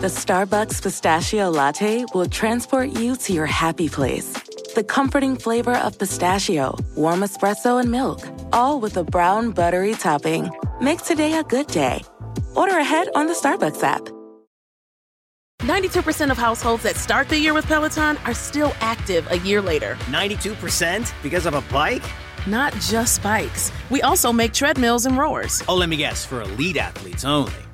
The Starbucks pistachio latte will transport you to your happy place. The comforting flavor of pistachio, warm espresso, and milk, all with a brown buttery topping. Make today a good day. Order ahead on the Starbucks app. 92% of households that start the year with Peloton are still active a year later. 92% because of a bike? Not just bikes. We also make treadmills and rowers. Oh, let me guess, for elite athletes only,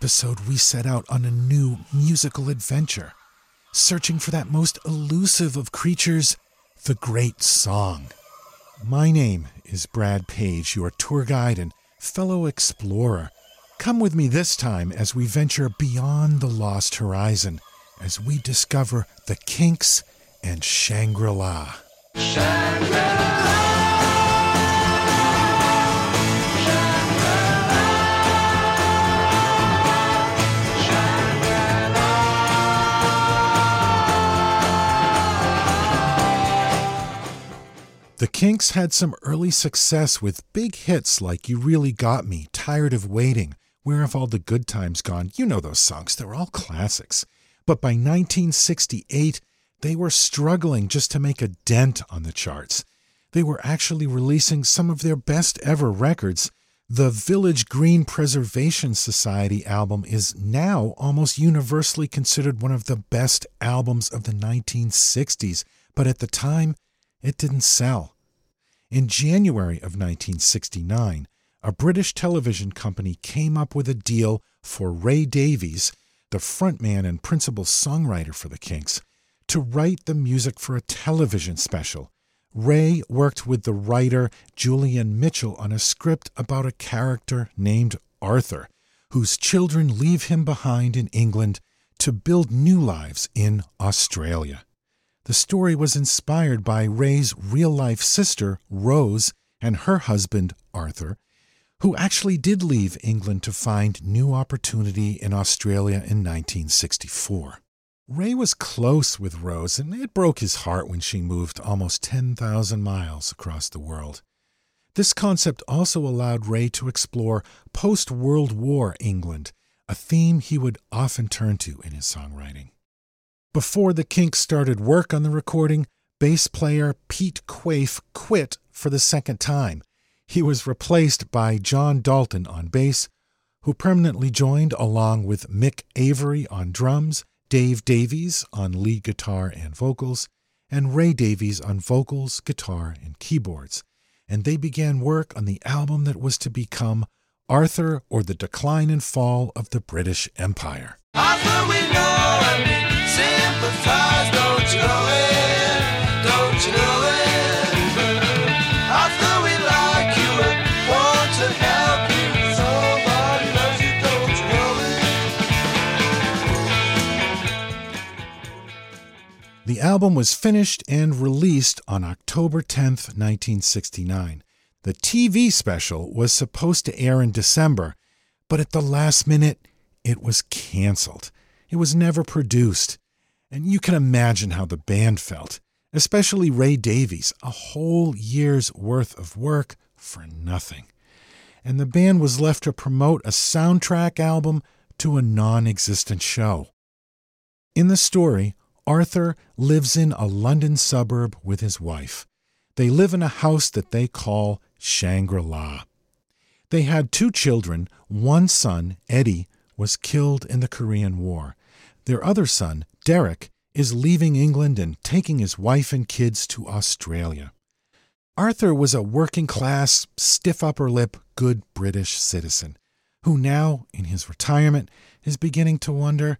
Episode we set out on a new musical adventure, searching for that most elusive of creatures, the great song. My name is Brad Page, your tour guide and fellow explorer. Come with me this time as we venture beyond the lost horizon as we discover the Kinks and Shangri La. Kinks had some early success with big hits like You Really Got Me, Tired of Waiting, Where Have All the Good Times Gone? You know those songs, they're all classics. But by 1968, they were struggling just to make a dent on the charts. They were actually releasing some of their best ever records. The Village Green Preservation Society album is now almost universally considered one of the best albums of the 1960s, but at the time, it didn't sell. In January of 1969, a British television company came up with a deal for Ray Davies, the frontman and principal songwriter for the Kinks, to write the music for a television special. Ray worked with the writer Julian Mitchell on a script about a character named Arthur, whose children leave him behind in England to build new lives in Australia. The story was inspired by Ray's real life sister, Rose, and her husband, Arthur, who actually did leave England to find new opportunity in Australia in 1964. Ray was close with Rose, and it broke his heart when she moved almost 10,000 miles across the world. This concept also allowed Ray to explore post World War England, a theme he would often turn to in his songwriting. Before the Kinks started work on the recording, bass player Pete Quaife quit for the second time. He was replaced by John Dalton on bass, who permanently joined along with Mick Avory on drums, Dave Davies on lead guitar and vocals, and Ray Davies on vocals, guitar, and keyboards. And they began work on the album that was to become Arthur or the Decline and Fall of the British Empire. Arthur, The album was finished and released on October 10, 1969. The TV special was supposed to air in December, but at the last minute, it was canceled. It was never produced. And you can imagine how the band felt, especially Ray Davies, a whole year's worth of work for nothing. And the band was left to promote a soundtrack album to a non existent show. In the story, Arthur lives in a London suburb with his wife. They live in a house that they call Shangri La. They had two children. One son, Eddie, was killed in the Korean War. Their other son, Derek, is leaving England and taking his wife and kids to Australia. Arthur was a working class, stiff upper lip, good British citizen who now, in his retirement, is beginning to wonder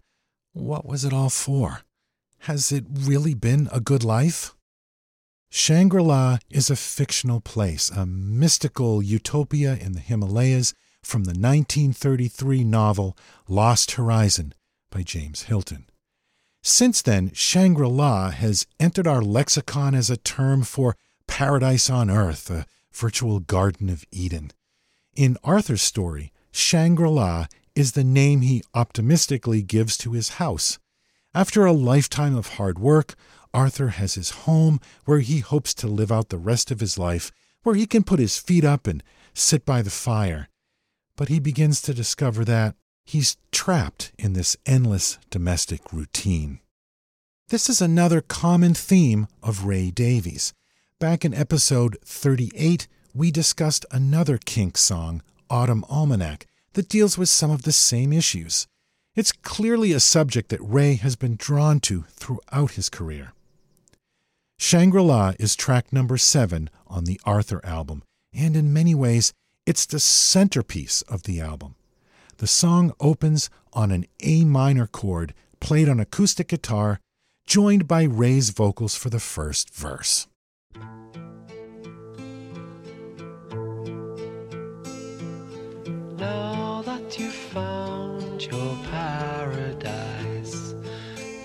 what was it all for? Has it really been a good life? Shangri La is a fictional place, a mystical utopia in the Himalayas from the 1933 novel Lost Horizon by James Hilton. Since then, Shangri La has entered our lexicon as a term for paradise on earth, a virtual Garden of Eden. In Arthur's story, Shangri La is the name he optimistically gives to his house. After a lifetime of hard work, Arthur has his home where he hopes to live out the rest of his life, where he can put his feet up and sit by the fire. But he begins to discover that he's trapped in this endless domestic routine. This is another common theme of Ray Davies. Back in episode 38, we discussed another kink song, Autumn Almanac, that deals with some of the same issues. It's clearly a subject that Ray has been drawn to throughout his career. Shangri La is track number seven on the Arthur album, and in many ways, it's the centerpiece of the album. The song opens on an A minor chord played on acoustic guitar, joined by Ray's vocals for the first verse. Now that you've found your paradise,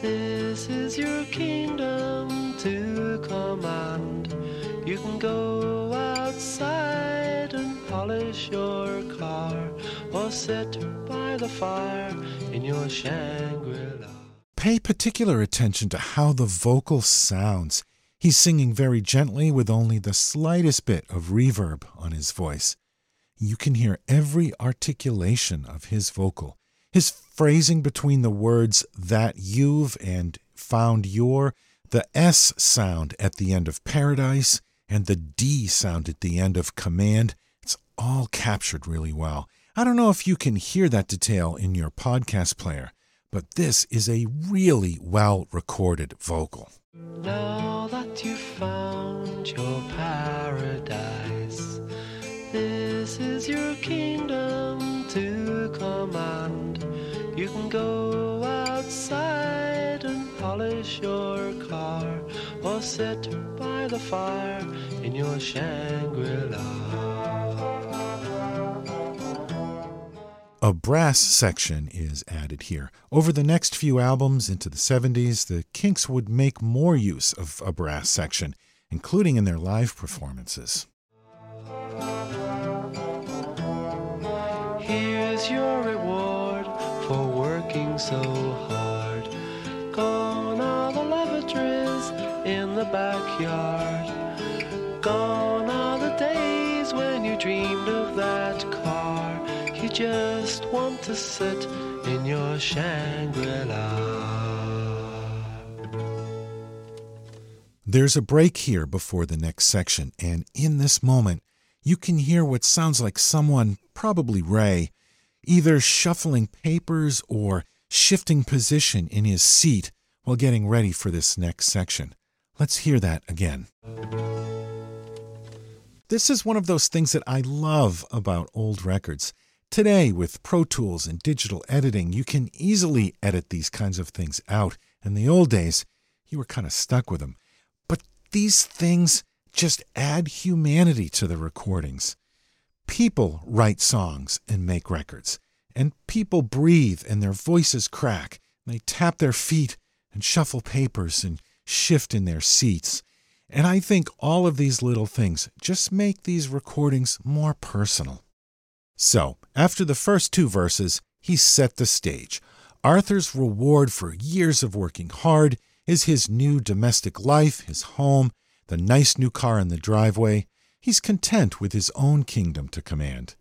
this is your kingdom to command. You can go sit by the fire in your Shangri La. Pay particular attention to how the vocal sounds. He's singing very gently with only the slightest bit of reverb on his voice. You can hear every articulation of his vocal. His phrasing between the words that you've and found your, the S sound at the end of paradise, and the D sound at the end of command. It's all captured really well. I don't know if you can hear that detail in your podcast player, but this is a really well recorded vocal. Now that you've found your paradise, this is your kingdom to command. You can go outside and polish your car, or sit by the fire in your Shangri La. A brass section is added here. Over the next few albums into the 70s, the Kinks would make more use of a brass section, including in their live performances. Here's your reward for working so hard. Gone are the lavatories in the backyard. Gone are the days when you dreamed of that car. You just want to sit in your Shangri La. There's a break here before the next section, and in this moment, you can hear what sounds like someone, probably Ray, either shuffling papers or shifting position in his seat while getting ready for this next section. Let's hear that again. This is one of those things that I love about old records. Today, with Pro Tools and digital editing, you can easily edit these kinds of things out. In the old days, you were kind of stuck with them. But these things just add humanity to the recordings. People write songs and make records, and people breathe and their voices crack, they tap their feet and shuffle papers and shift in their seats. And I think all of these little things just make these recordings more personal. So, after the first two verses, he set the stage. Arthur's reward for years of working hard is his new domestic life, his home, the nice new car in the driveway. He's content with his own kingdom to command.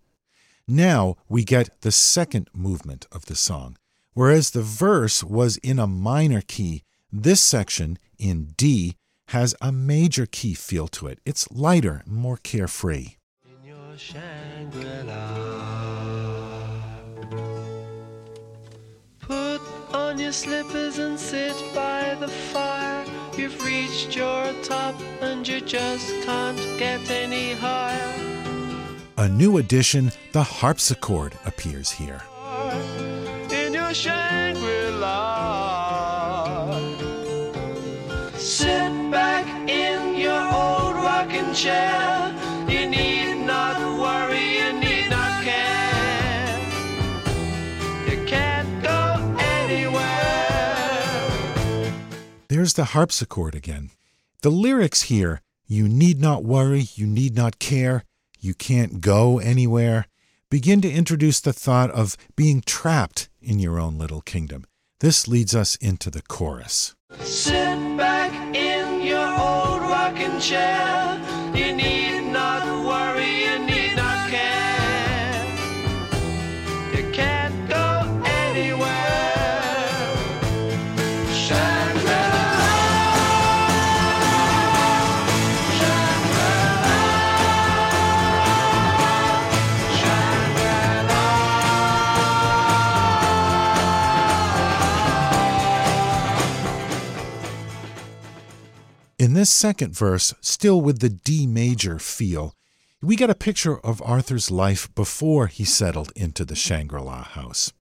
Now we get the second movement of the song. Whereas the verse was in a minor key, this section in D has a major key feel to it. It's lighter, more carefree. On your slippers and sit by the fire. You've reached your top and you just can't get any higher. A new addition, the harpsichord, appears here. In your Shangri-La. Sit back in your old rocking chair. There's the harpsichord again. The lyrics here you need not worry, you need not care, you can't go anywhere begin to introduce the thought of being trapped in your own little kingdom. This leads us into the chorus. Sit back in your old rocking chair. You need this second verse, still with the D major feel, we get a picture of Arthur's life before he settled into the Shangri La house.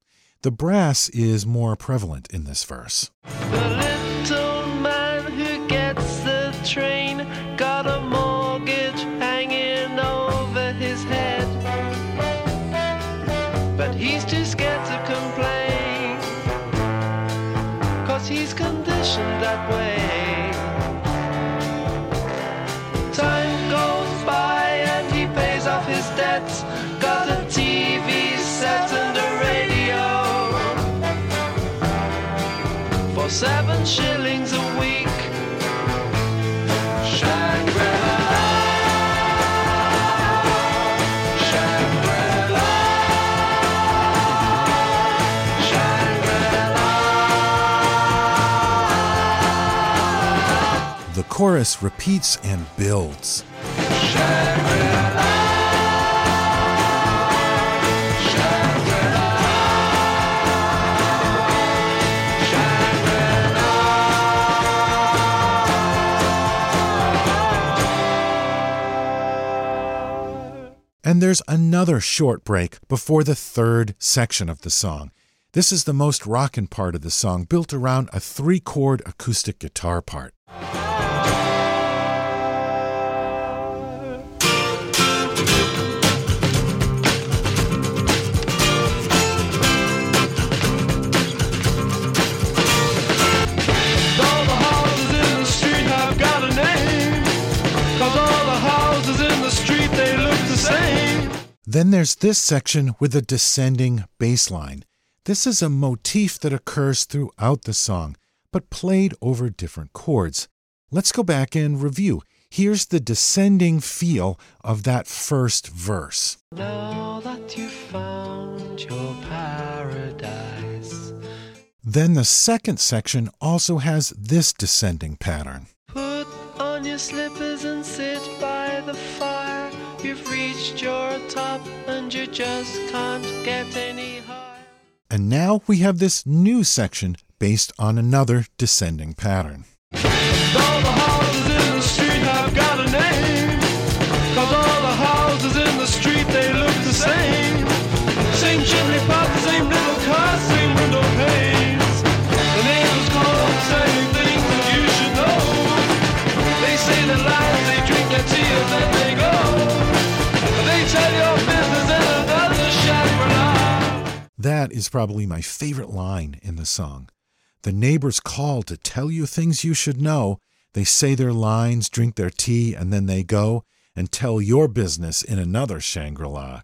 The brass is more prevalent in this verse. Seven shillings a week. Shangri-La. Shangri-La. Shangri-La. The chorus repeats and builds. And there's another short break before the third section of the song. This is the most rockin' part of the song, built around a three chord acoustic guitar part. Then there's this section with a descending bass line. This is a motif that occurs throughout the song, but played over different chords. Let's go back and review. Here's the descending feel of that first verse. Now that you've found your paradise, Then the second section also has this descending pattern. Your slippers and sit by the fire. You've reached your top and you just can't get any higher. And now we have this new section based on another descending pattern. That is probably my favorite line in the song. The neighbors call to tell you things you should know. They say their lines, drink their tea, and then they go and tell your business in another Shangri La.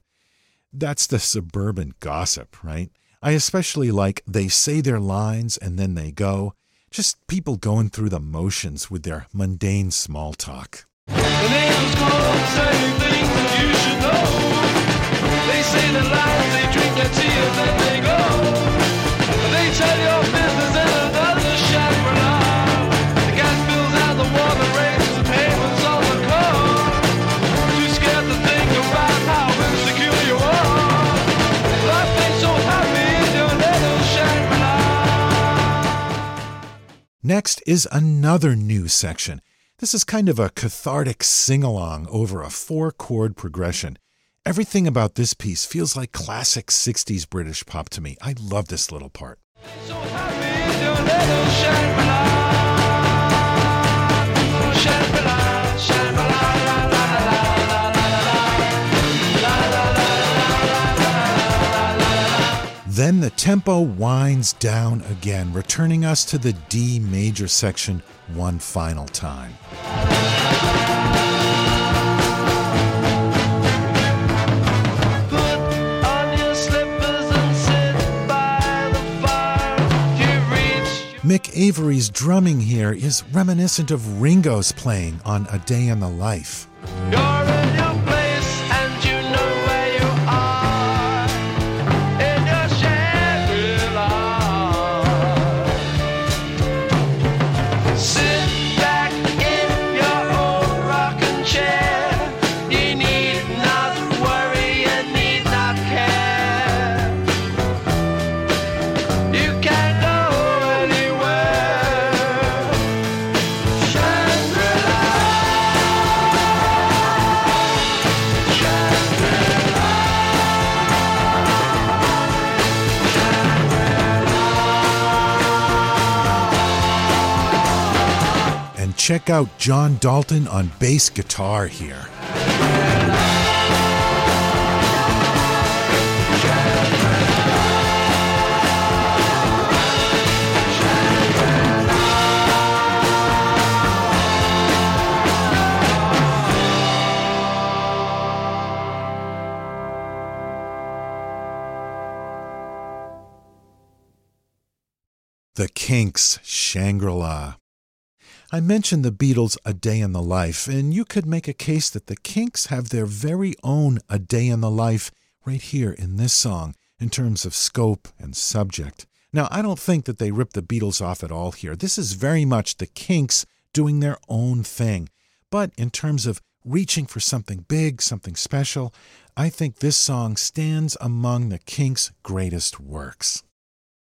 That's the suburban gossip, right? I especially like they say their lines and then they go. Just people going through the motions with their mundane small talk. The Next is another new section. This is kind of a cathartic sing along over a four chord progression. Everything about this piece feels like classic 60s British pop to me. I love this little part. So Then the tempo winds down again, returning us to the D major section one final time. Put on your slippers and sit by the fire. You reach Mick Avory's drumming here is reminiscent of Ringo's playing on A Day in the Life. Check out John Dalton on bass guitar here. The Kinks, Shangri La. I mentioned the Beatles' A Day in the Life, and you could make a case that the Kinks have their very own A Day in the Life right here in this song in terms of scope and subject. Now, I don't think that they ripped the Beatles off at all here. This is very much the Kinks doing their own thing. But in terms of reaching for something big, something special, I think this song stands among the Kinks' greatest works.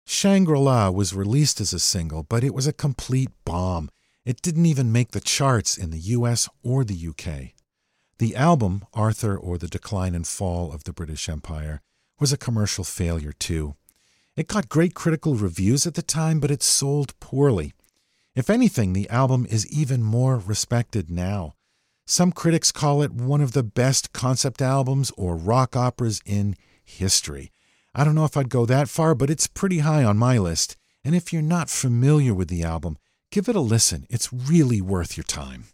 Shangri La was released as a single, but it was a complete bomb. It didn't even make the charts in the US or the UK. The album, Arthur or the Decline and Fall of the British Empire, was a commercial failure too. It got great critical reviews at the time, but it sold poorly. If anything, the album is even more respected now. Some critics call it one of the best concept albums or rock operas in history. I don't know if I'd go that far, but it's pretty high on my list. And if you're not familiar with the album, give it a listen. It's really worth your time.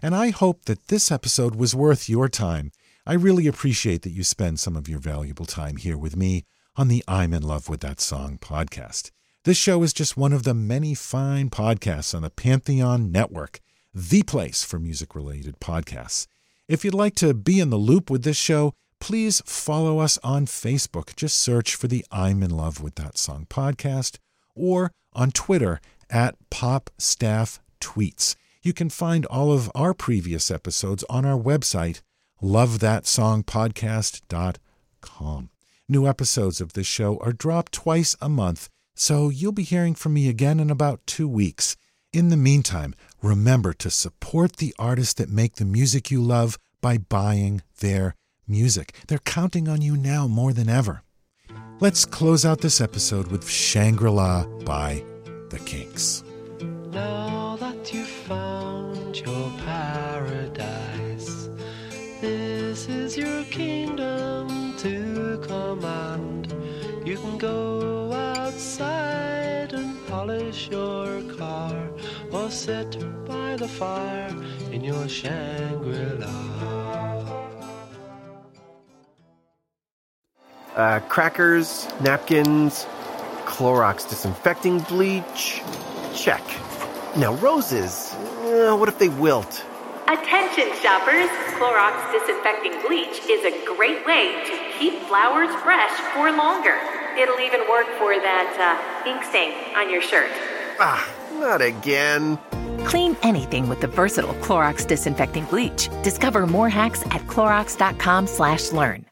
And I hope that this episode was worth your time. I really appreciate that you spend some of your valuable time here with me on the I'm in love with that song podcast. This show is just one of the many fine podcasts on the Pantheon Network, the place for music related podcasts. If you'd like to be in the loop with this show, please follow us on Facebook. Just search for the I'm in love with that song podcast or on Twitter at PopStaff Tweets. You can find all of our previous episodes on our website, lovethatsongpodcast.com. New episodes of this show are dropped twice a month, so you'll be hearing from me again in about two weeks. In the meantime, remember to support the artists that make the music you love by buying their music. They're counting on you now more than ever. Let's close out this episode with Shangri La by The Kinks. Now that you've found your paradise, this is your kingdom to command. You can go outside and polish your car, or sit by the fire in your Shangri La. Uh, crackers, napkins, Clorox disinfecting bleach. Check. Now, roses. Uh, what if they wilt? Attention shoppers! Clorox disinfecting bleach is a great way to keep flowers fresh for longer. It'll even work for that uh, ink stain on your shirt. Ah, not again. Clean anything with the versatile Clorox disinfecting bleach. Discover more hacks at clorox.com/learn.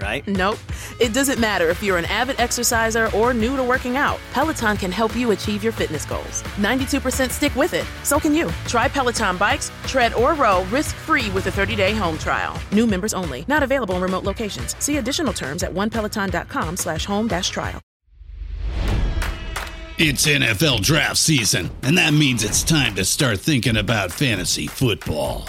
right? Nope. It doesn't matter if you're an avid exerciser or new to working out. Peloton can help you achieve your fitness goals. 92% stick with it. So can you. Try Peloton bikes, tread or row risk-free with a 30-day home trial. New members only. Not available in remote locations. See additional terms at onepeloton.com slash home dash trial. It's NFL draft season, and that means it's time to start thinking about fantasy football.